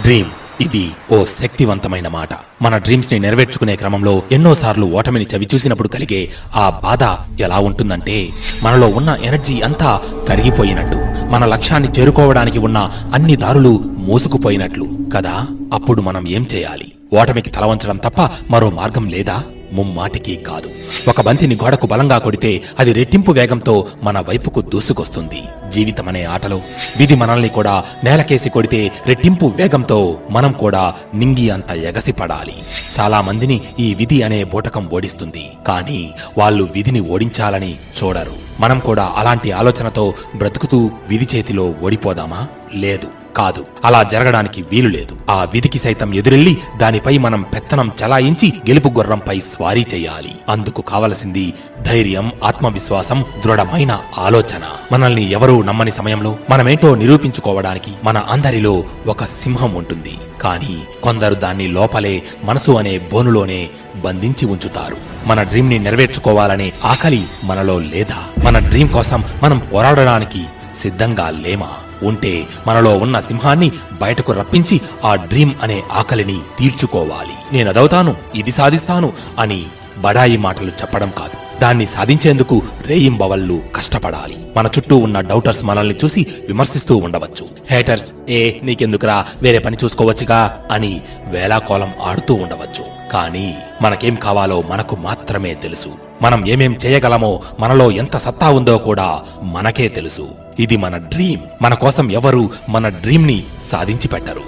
Dream ఇది ఓ శక్తివంతమైన మాట. మన డ్రీమ్స్ని నెరవేర్చుకునే క్రమంలో ఎన్నోసార్లు ఓటమిని చవి చూసినప్పుడు కలిగే ఆ బాధ ఎలా ఉంటుందంటే మనలో ఉన్న ఎనర్జీ అంతా కరిగిపోయినట్టు మన లక్ష్యాన్ని చేరుకోవడానికి ఉన్న అన్ని దారులు మూసుకుపోయినట్లు కదా? అప్పుడు మనం ఏం చేయాలి? ఓటమికి తల వంచడం తప్ప మరో మార్గం లేదా? ముమ్మాటికి కాదు. ఒక బంతిని గోడకు బలంగా కొడితే అది రెట్టింపు వేగంతో మన వైపుకు దూసుకొస్తుంది. జీవితమనే ఆటలో విధి మనల్ని కూడా నేలకేసి కొడితే రెట్టింపు వేగంతో మనం కూడా నింగి అంత ఎగసి పడాలి చాలా మందిని ఈ విధి అనే బూటకం ఓడిస్తుంది. కానీ వాళ్ళు విధిని ఓడించాలని చూడరు. మనం కూడా అలాంటి ఆలోచనతో బ్రతుకుతూ విధి చేతిలో ఓడిపోదామా? లేదు. కాదు. అలా జరగడానికి వీలు లేదు. ఆ విధికి సైతం ఎదురెళ్ళి దానిపై మనం పెత్తనం చలాయించి గెలుపు గుర్రంపై స్వారీ చేయాలి. అందుకు కావలసింది ధైర్యం ఆత్మవిశ్వాసం దృఢమైన ఆలోచన. మనల్ని ఎవరూ నమ్మని సమయంలో మనమేంటో నిరూపించుకోవడానికి మన అందరిలో ఒక సింహం ఉంటుంది. కానీ కొందరు దాన్ని లోపలే మనసు అనే బోనులోనే బంధించి ఉంచుతారు. మన డ్రీమ్ని నెరవేర్చుకోవాలనే ఆకలి మనలో లేదా? మన డ్రీమ్ కోసం మనం పోరాడడానికి సిద్ధంగా లేమా? ఉంటే మనలో ఉన్న సింహాన్ని బయటకు రప్పించి ఆ డ్రీమ్ అనే ఆకలిని తీర్చుకోవాలి. నేనదవుతాను ఇది సాధిస్తాను అని బడాయి మాటలు చెప్పడం కాదు. దాన్ని సాధించేందుకు రేయింబవళ్ళు కష్టపడాలి. మన చుట్టూ ఉన్న డౌటర్స్ మనల్ని చూసి విమర్శిస్తూ ఉండవచ్చు. హేటర్స్ ఏ నీకెందుకురా? వేరే పని చూసుకోవచ్చుగా? అని వేలాకోలం ఆడుతూ ఉండవచ్చు. కానీ మనకేం కావాలో మనకు మాత్రమే తెలుసు. మనం ఏమేం చేయగలమో మనలో ఎంత సత్తా ఉందో కూడా మనకే తెలుసు. ఇది మన డ్రీమ్. మన కోసం ఎవరు మన డ్రీమ్ని సాధించి పెట్టరు.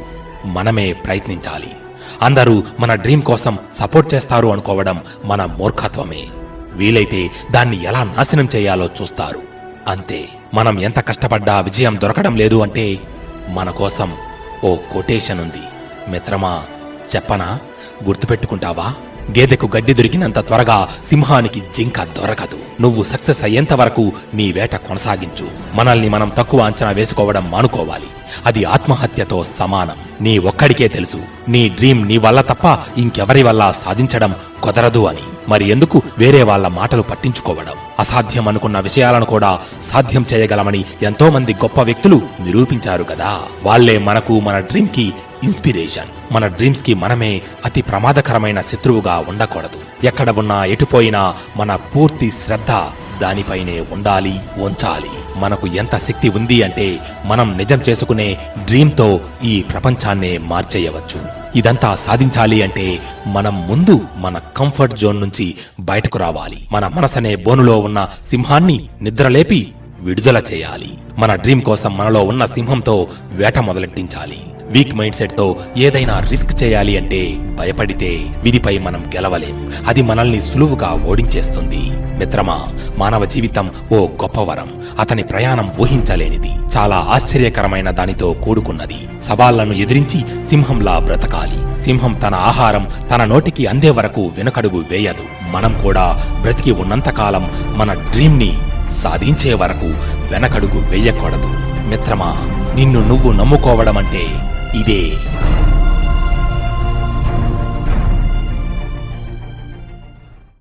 మనమే ప్రయత్నించాలి. అందరూ మన డ్రీమ్ కోసం సపోర్ట్ చేస్తారు అనుకోవడం మన మూర్ఖత్వమే. వీలైతే దాన్ని ఎలా నాశనం చేయాలో చూస్తారు. అంతే. మనం ఎంత కష్టపడ్డా విజయం దొరకడం లేదు అంటే మన కోసం ఓ కొటేషన్ ఉంది. మిత్రమా చెప్పనా? గుర్తుపెట్టుకుంటావా? గేదెకు గడ్డి దొరికినంత త్వరగా సింహానికి జింక దొరకదు. నువ్వు సక్సెస్ అయ్యేంత వరకు నీ వేట కొనసాగించు. మనల్ని మనం తక్కువ అంచనా వేసుకోవడం మానుకోవాలి. అది ఆత్మహత్యతో సమానం. నీ ఒక్కడికే తెలుసు. నీ డ్రీమ్ నీ వల్ల తప్ప ఇంకెవరి వల్ల సాధించడం కుదరదు అని. మరి ఎందుకు వేరే వాళ్ళ మాటలు పట్టించుకోవడం? అసాధ్యం అనుకున్న విషయాలను కూడా సాధ్యం చేయగలమని ఎంతో మంది గొప్ప వ్యక్తులు నిరూపించారు కదా. వాళ్ళే మనకు మన డ్రీమ్కి ఇన్స్పిరేషన్. మన డ్రీమ్స్కి మనమే అతి ప్రమాదకరమైన శత్రువుగా ఉండకూడదు. ఎక్కడ ఉన్నా ఎటుపోయినా మన పూర్తి శ్రద్ధ దానిపైనే ఉండాలి ఉంచాలి. మనకు ఎంత శక్తి ఉంది అంటే మనం నిజం చేసుకునే డ్రీమ్తో ఈ ప్రపంచాన్నే మార్చేయవచ్చు. ఇదంతా సాధించాలి అంటే మనం ముందు మన కంఫర్ట్ జోన్ నుంచి బయటకు రావాలి. మన మనసనే బోనులో ఉన్న సింహాన్ని నిద్రలేపి విడుదల చేయాలి. మన డ్రీమ్ కోసం మనలో ఉన్న సింహంతో వేట మొదలెట్టించాలి. వీక్ మైండ్ సెట్తో ఏదైనా రిస్క్ చేయాలి అంటే భయపడితే విధిపై మనం గెలవలేం. అది మనల్ని సులువుగా ఓడించేస్తుంది. మిత్రమా మానవ జీవితం ఓ గొప్ప వరం. అతని ప్రయాణం ఊహించలేనిది. చాలా ఆశ్చర్యకరమైన దానితో కూడుకున్నది. సవాళ్ళను ఎదిరించి సింహంలా బ్రతకాలి. సింహం తన ఆహారం తన నోటికి అందే వరకు వెనుకడుగు వేయదు. మనం కూడా బ్రతికి ఉన్నంతకాలం మన డ్రీమ్ని సాధించే వరకు వెనకడుగు వేయకూడదు. మిత్రమా నిన్ను నువ్వు నమ్ముకోవడమంటే ఇదే.